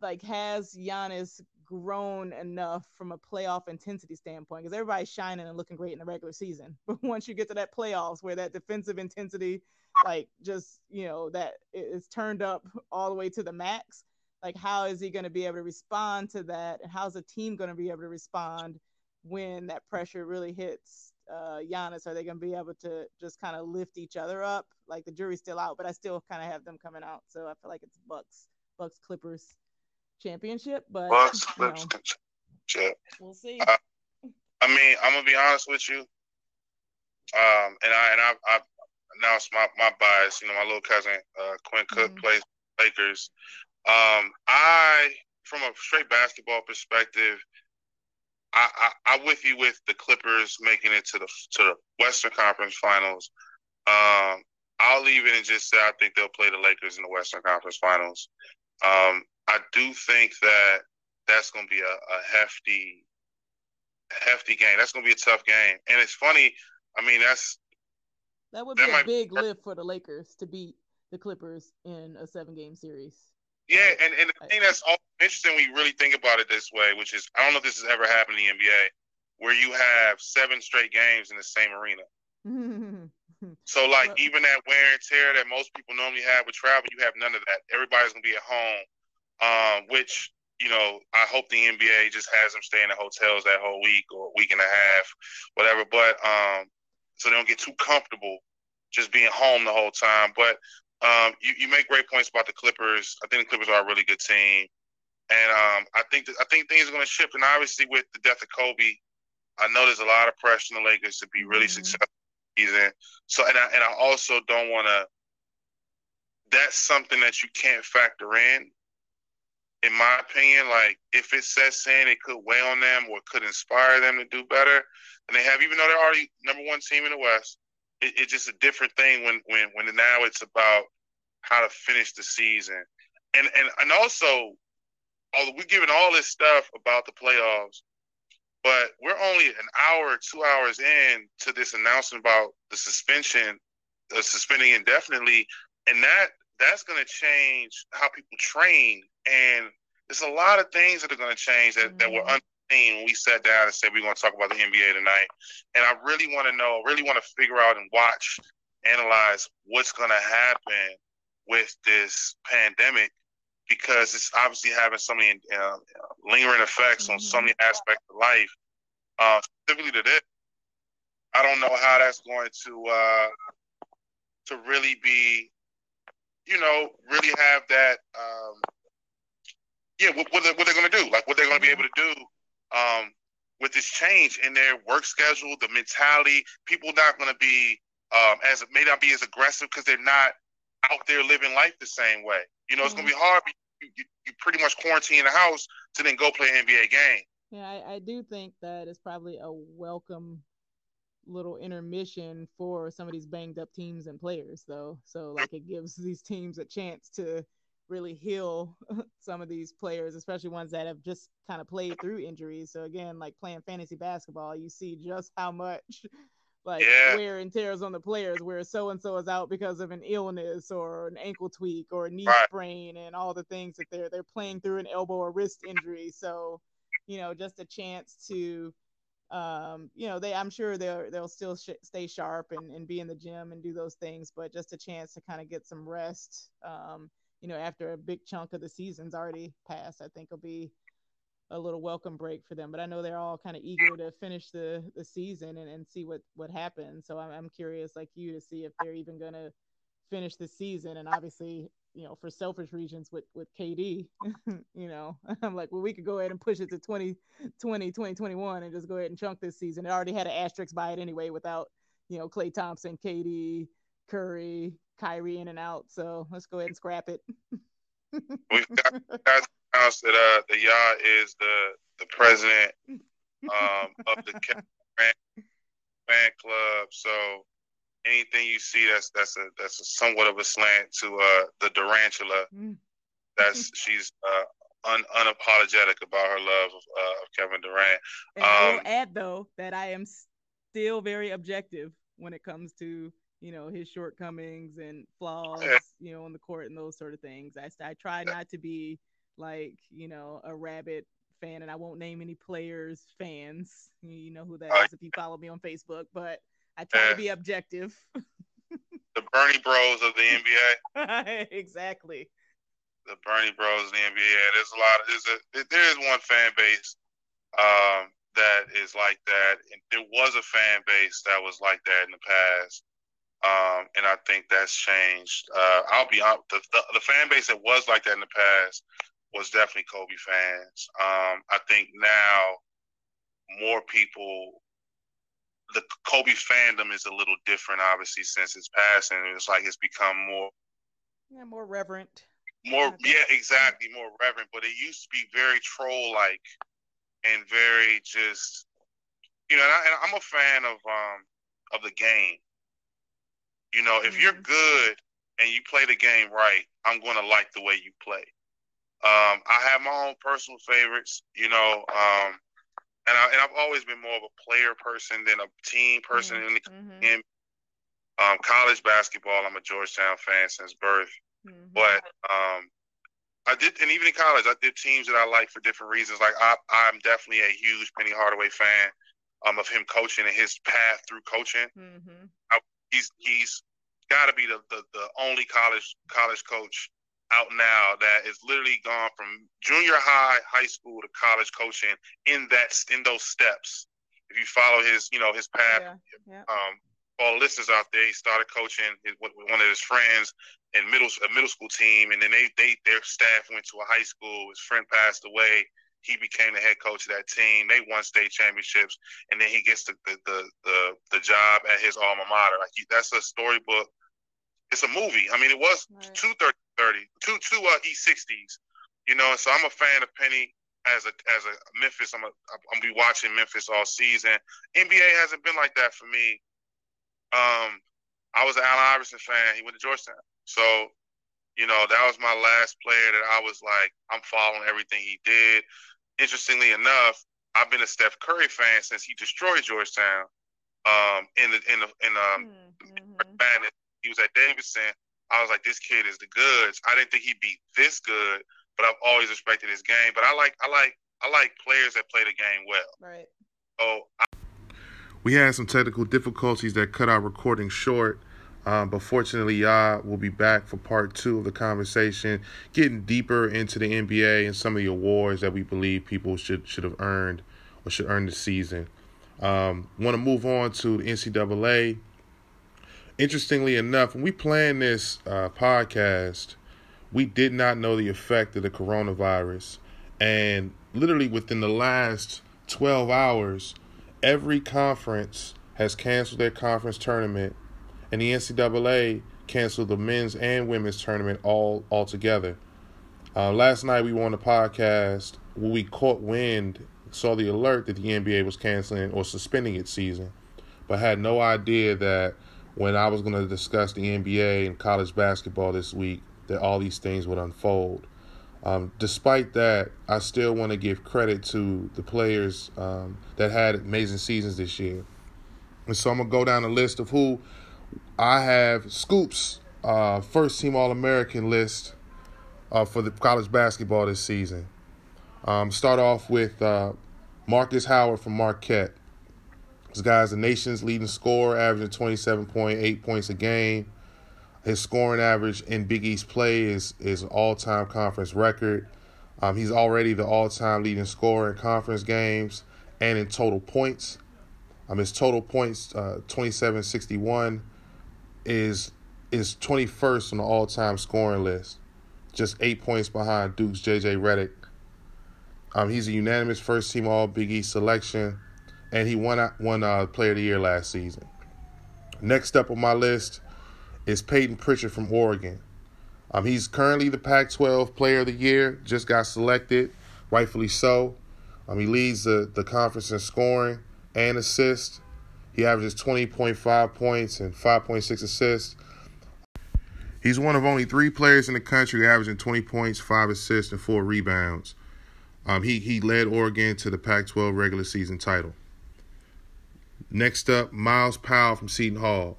like has Giannis grown enough from a playoff intensity standpoint? Because everybody's shining and looking great in the regular season, but once you get to that playoffs where that defensive intensity, like just you know that is turned up all the way to the max. Like how is he going to be able to respond to that, and how's the team going to be able to respond when that pressure really hits uh, Giannis? Are they going to be able to just kind of lift each other up? Like the jury's still out, but I still kind of have them coming out. So I feel like it's Bucks, Bucks Clippers championship. But Bucks Clippers championship. We'll see. Uh, I mean, I'm gonna be honest with you. Um, and I and I, I announced my my bias. You know, my little cousin uh, Quinn Cook mm-hmm. plays Lakers. Um, I, from a straight basketball perspective, I, I am with you with the Clippers making it to the to the Western Conference Finals. Um, I'll leave it and just say I think they'll play the Lakers in the Western Conference Finals. Um, I do think that that's going to be a, a hefty, hefty game. That's going to be a tough game. And it's funny. I mean, that's that would be that a big lift for the Lakers to beat the Clippers in a seven game series. Yeah, and, and the thing that's interesting when you really think about it this way, which is I don't know if this has ever happened in the NBA, where you have seven straight games in the same arena. so like even that wear and tear that most people normally have with travel, you have none of that. Everybody's gonna be at home, um, which you know I hope the NBA just has them stay in the hotels that whole week or week and a half, whatever. But um, so they don't get too comfortable just being home the whole time. But um, you, you make great points about the Clippers. I think the Clippers are a really good team, and um, I think that, I think things are going to shift. And obviously, with the death of Kobe, I know there's a lot of pressure on the Lakers to be really mm-hmm. successful season. So, and I and I also don't want to. That's something that you can't factor in in my opinion, like if it sets in, it could weigh on them or could inspire them to do better than they have, even though they're already number one team in the West. It, it's just a different thing when when when now it's about how to finish the season, and and and also, although we're giving all this stuff about the playoffs, but we're only an hour, two hours in to this announcement about the suspension, uh, suspending indefinitely, and that that's going to change how people train. And there's a lot of things that are going to change that, mm-hmm. that were mm-hmm. unseen when we sat down and said we're going to talk about the NBA tonight. And I really want to know, really want to figure out and watch, analyze what's going to happen with this pandemic because it's obviously having so many uh, lingering effects mm-hmm. on so mm-hmm. many aspects of life. Uh, specifically to this, I don't know how that's going to uh, to really be you know, really have that. Um, yeah, what, what, they're, what they're going to do, like what they're going to be able to do um, with this change in their work schedule, the mentality. People not going to be um, as may not be as aggressive because they're not out there living life the same way. You know, it's mm-hmm. going to be hard. You, you, you, pretty much quarantine in the house to then go play an NBA game. Yeah, I, I do think that it's probably a welcome little intermission for some of these banged up teams and players though so like it gives these teams a chance to really heal some of these players especially ones that have just kind of played through injuries so again like playing fantasy basketball you see just how much like yeah. wear and tears on the players where so and so is out because of an illness or an ankle tweak or a knee right. sprain and all the things that they're they're playing through an elbow or wrist injury so you know just a chance to um, you know, they I'm sure they'll they'll still sh- stay sharp and, and be in the gym and do those things, but just a chance to kind of get some rest. Um, you know, after a big chunk of the season's already passed, I think will be a little welcome break for them. But I know they're all kind of eager to finish the the season and, and see what what happens. So I'm I'm curious, like you, to see if they're even gonna finish the season. And obviously, you know, for selfish reasons with with KD, you know, I'm like, well, we could go ahead and push it to 2020, 2021 and just go ahead and chunk this season. It already had an asterisk by it anyway without, you know, Klay Thompson, KD, Curry, Kyrie in and out. So let's go ahead and scrap it. We've got, got announced that uh, the Yaa is the the president um, of the fan club. So anything you see that's that's a that's a somewhat of a slant to uh the Durantula. Mm. That's she's uh un, unapologetic about her love of, uh, of Kevin Durant. And um, I will um, add though that I am still very objective when it comes to you know his shortcomings and flaws, you know, on the court and those sort of things. I I try not to be like you know a rabbit fan, and I won't name any players fans. You know who that is if you follow me on Facebook, but I try to be objective. the Bernie Bros of the NBA. exactly. The Bernie Bros of the NBA. There's a lot. Of, there's a there is one fan base um, that is like that, and there was a fan base that was like that in the past. Um, and I think that's changed. Uh, I'll be honest, the, the, the, fan base that was like that in the past was definitely Kobe fans. Um, I think now more people the Kobe fandom is a little different, obviously, since his passing. It's like it's become more, yeah, more reverent. More, yeah, exactly, more reverent. But it used to be very troll-like and very just, you know. And, I, am a fan of um of the game. You know, if mm-hmm. you're good and you play the game right, I'm going to like the way you play. Um, I have my own personal favorites. You know, um, and, I, and I've always been more of a player person than a team person mm-hmm. in the mm-hmm. in um, college basketball. I'm a Georgetown fan since birth, mm-hmm. but um, I did, and even in college, I did teams that I like for different reasons. Like I, I'm definitely a huge Penny Hardaway fan um, of him coaching and his path through coaching. Mm-hmm. I, he's he's got to be the, the the only college college coach out now that is literally gone from junior high, high school to college coaching in that in those steps. If you follow his, you know, his path, yeah, yeah. um, all listeners out there, he started coaching his, with one of his friends in middle a middle school team, and then they they their staff went to a high school. His friend passed away. He became the head coach of that team. They won state championships, and then he gets the the the, the, the job at his alma mater. Like he, that's a storybook. It's a movie. I mean, it was right. two 30, two two uh, E60s. You know, so I'm a fan of Penny as a as a Memphis. I'm a, I'm gonna be watching Memphis all season. NBA hasn't been like that for me. Um, I was an Allen Iverson fan. He went to Georgetown, so you know that was my last player that I was like, I'm following everything he did. Interestingly enough, I've been a Steph Curry fan since he destroyed Georgetown. Um, in the in the in um, mm-hmm. he was at Davidson. I was like, this kid is the goods. I didn't think he'd be this good, but I've always respected his game. But I like, I like, I like players that play the game well. Right. So. I- we had some technical difficulties that cut our recording short. Um, but fortunately, y'all will be back for part two of the conversation, getting deeper into the NBA and some of the awards that we believe people should should have earned or should earn this season. Um, Want to move on to the NCAA interestingly enough, when we planned this uh, podcast, we did not know the effect of the coronavirus. And literally within the last 12 hours, every conference has canceled their conference tournament, and the NCAA canceled the men's and women's tournament all altogether. Uh, last night we were on the podcast we caught wind, saw the alert that the NBA was canceling or suspending its season, but had no idea that when I was going to discuss the NBA and college basketball this week that all these things would unfold. Um, despite that, I still want to give credit to the players um, that had amazing seasons this year. And so I'm going to go down the list of who I have Scoops uh, first team All American list uh, for the college basketball this season. Um, start off with uh, Markus Howard from Marquette. This guy's the nation's leading scorer, averaging 27.8 points a game. His scoring average in Big East play is is all-time conference record. Um, he's already the all-time leading scorer in conference games and in total points. Um, his total points, uh, 2761, is is 21st on the all-time scoring list, just eight points behind Duke's J.J. Redick. Um, he's a unanimous first-team All Big East selection and he won won uh, Player of the Year last season. Next up on my list is Payton Pritchard from Oregon. Um, he's currently the Pac-12 Player of the Year. Just got selected, rightfully so. Um, he leads the, the conference in scoring and assists. He averages 20.5 points and 5.6 assists. He's one of only three players in the country averaging 20 points, five assists, and four rebounds. Um, he he led Oregon to the Pac-12 regular season title. Next up, Myles Powell from Seton Hall,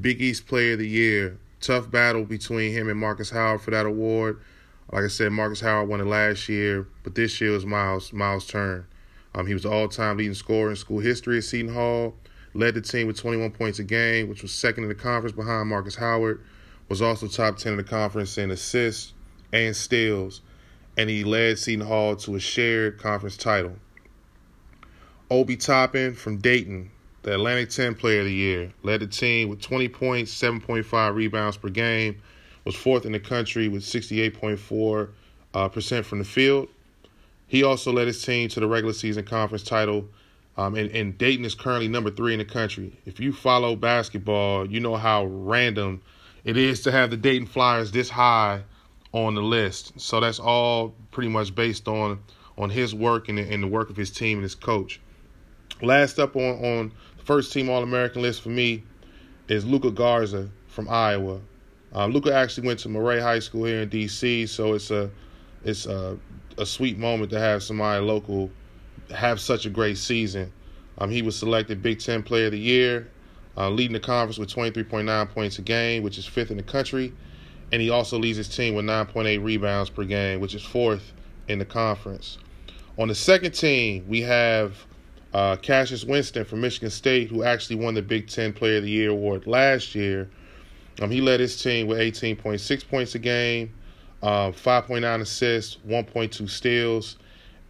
Big East Player of the Year. Tough battle between him and Markus Howard for that award. Like I said, Markus Howard won it last year, but this year was Miles Myles' turn. Um, he was all-time leading scorer in school history at Seton Hall. Led the team with 21 points a game, which was second in the conference behind Markus Howard. Was also top 10 in the conference in assists and steals, and he led Seton Hall to a shared conference title. Obi Toppin from Dayton the Atlantic 10 Player of the Year. Led the team with 20 points, 7.5 rebounds per game. Was fourth in the country with 68.4 uh, percent from the field. He also led his team to the regular season conference title. Um, and, and Dayton is currently number three in the country. If you follow basketball, you know how random it is to have the Dayton Flyers this high on the list. So that's all pretty much based on on his work and the, and the work of his team and his coach. Last up on on the first team All American list for me is Luka Garza from Iowa. Uh, Luka actually went to Maret High School here in D.C., so it's a it's a, a sweet moment to have somebody local have such a great season. Um, he was selected Big Ten Player of the Year, uh, leading the conference with 23.9 points a game, which is fifth in the country, and he also leads his team with 9.8 rebounds per game, which is fourth in the conference. On the second team, we have uh, Cassius Winston from Michigan State, who actually won the Big Ten Player of the Year award last year, um, he led his team with 18.6 points a game, uh, 5.9 assists, 1.2 steals,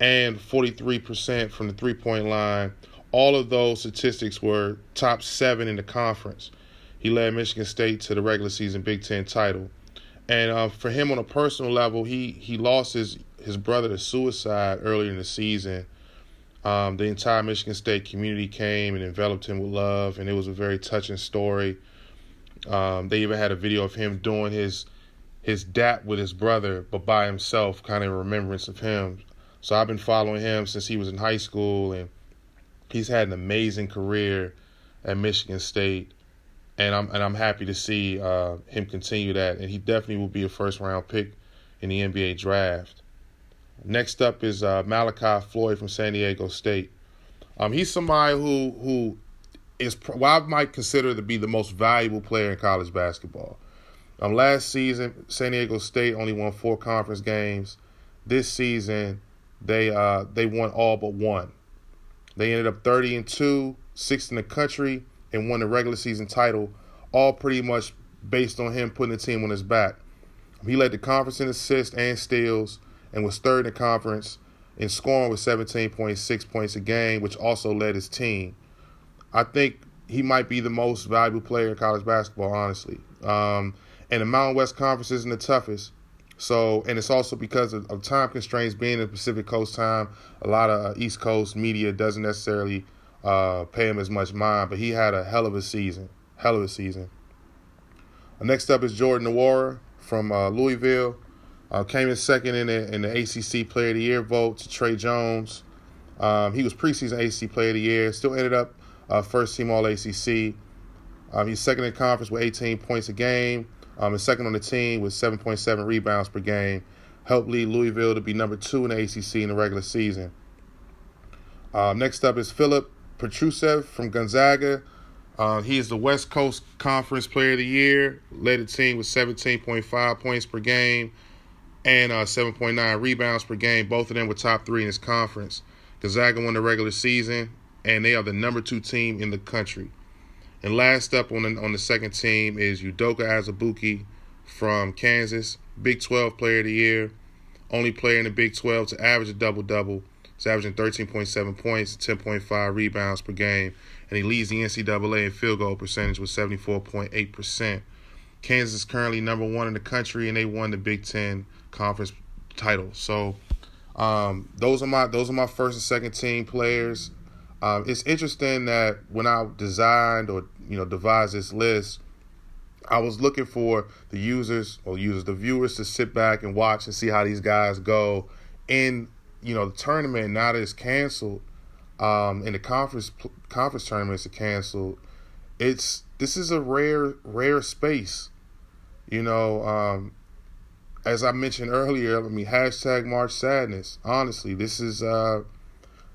and 43% from the three point line. All of those statistics were top seven in the conference. He led Michigan State to the regular season Big Ten title. And uh, for him on a personal level, he, he lost his, his brother to suicide earlier in the season. Um, the entire Michigan State community came and enveloped him with love, and it was a very touching story. Um, they even had a video of him doing his his dap with his brother, but by himself, kind of remembrance of him. So I've been following him since he was in high school, and he's had an amazing career at Michigan State, and I'm and I'm happy to see uh, him continue that. And he definitely will be a first round pick in the NBA draft. Next up is uh, Malachi Floyd from San Diego State. Um, he's somebody who who is what I might consider to be the most valuable player in college basketball. Um, last season, San Diego State only won four conference games. This season, they uh they won all but one. They ended up 30 and 2, sixth in the country, and won the regular season title, all pretty much based on him putting the team on his back. He led the conference in assists and steals and was third in the conference in scoring with 17.6 points a game, which also led his team. I think he might be the most valuable player in college basketball, honestly. Um, and the Mountain West Conference isn't the toughest. So, and it's also because of, of time constraints being in Pacific Coast time. A lot of uh, East Coast media doesn't necessarily uh, pay him as much mind, but he had a hell of a season. Hell of a season. Uh, next up is Jordan Nwora from uh, Louisville. Uh, came in second in the, in the ACC Player of the Year vote to Tre Jones. Um, he was preseason ACC Player of the Year. Still ended up uh, first team All ACC. Um, he's second in conference with 18 points a game. Um, and second on the team with 7.7 rebounds per game. Helped lead Louisville to be number two in the ACC in the regular season. Uh, next up is Filip Petrusev from Gonzaga. Uh, he is the West Coast Conference Player of the Year. Led the team with 17.5 points per game and uh, 7.9 rebounds per game. Both of them were top three in his conference. Gonzaga won the regular season, and they are the number two team in the country. And last up on the, on the second team is Udoka Azubuike from Kansas, Big 12 Player of the Year, only player in the Big 12 to average a double double. He's averaging 13.7 points, 10.5 rebounds per game, and he leads the NCAA in field goal percentage with 74.8%. Kansas is currently number one in the country, and they won the Big Ten conference title. So um, those are my those are my first and second team players. Um, it's interesting that when I designed or you know devised this list, I was looking for the users or users, the viewers to sit back and watch and see how these guys go in you know the tournament. Now that it's canceled, um, and the conference conference tournaments are canceled. It's this is a rare rare space, you know. Um, as I mentioned earlier, I mean hashtag March Sadness. Honestly, this is uh,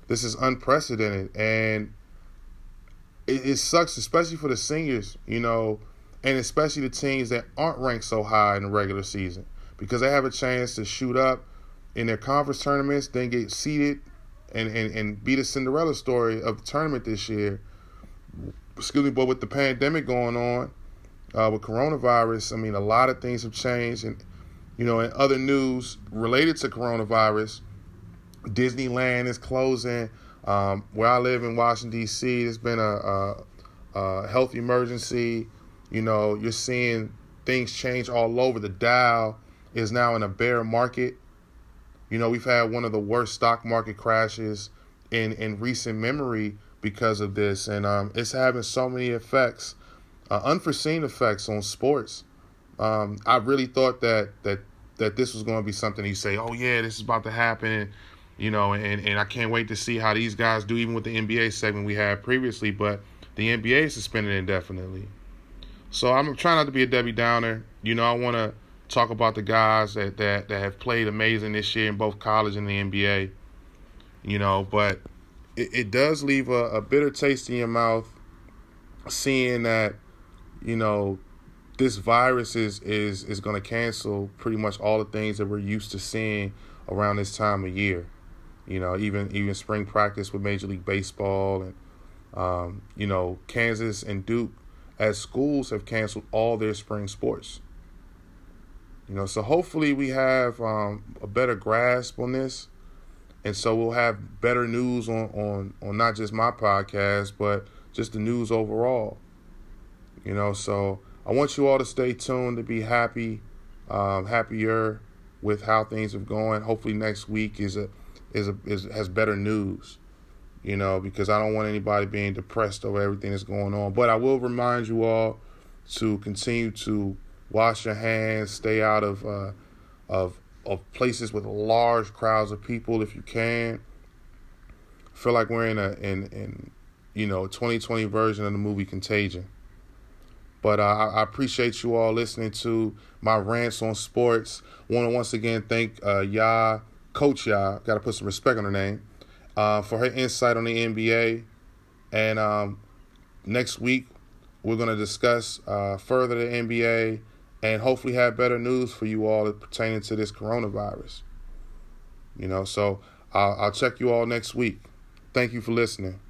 this is unprecedented, and it, it sucks, especially for the seniors, you know, and especially the teams that aren't ranked so high in the regular season because they have a chance to shoot up in their conference tournaments, then get seeded and, and, and be the Cinderella story of the tournament this year. Excuse me, but with the pandemic going on, uh, with coronavirus, I mean, a lot of things have changed. And, you know, in other news related to coronavirus, Disneyland is closing. Um, where I live in Washington D.C., there's been a, a, a, health emergency. You know, you're seeing things change all over. The Dow is now in a bear market. You know, we've had one of the worst stock market crashes in in recent memory because of this, and um, it's having so many effects, uh, unforeseen effects on sports. Um, I really thought that that that this was going to be something you say, oh yeah, this is about to happen you know, and, and I can't wait to see how these guys do, even with the NBA segment we had previously. But the NBA is suspended indefinitely. So I'm trying not to be a Debbie Downer. You know, I want to talk about the guys that, that, that have played amazing this year in both college and the NBA. You know, but it, it does leave a, a bitter taste in your mouth seeing that, you know, this virus is is is going to cancel pretty much all the things that we're used to seeing around this time of year. You know, even even spring practice with Major League Baseball and um, you know Kansas and Duke as schools have canceled all their spring sports. You know, so hopefully we have um, a better grasp on this, and so we'll have better news on on on not just my podcast but just the news overall. You know, so I want you all to stay tuned to be happy, um, happier with how things have going. Hopefully next week is a is, is has better news, you know, because I don't want anybody being depressed over everything that's going on. But I will remind you all to continue to Wash your hands. Stay out of uh, of of places with large crowds of people if you can. I feel like we're in a in in you know 2020 version of the movie Contagion. But uh, I appreciate you all listening to my rants on sports. Want to once again thank uh, Yaa, Coach Yaa. got to put some respect on her name, uh, for her insight on the NBA. And um, next week, we're going to discuss uh, further the NBA and hopefully have better news for you all pertaining to this coronavirus. You know, so I'll, I'll check you all next week. Thank you for listening.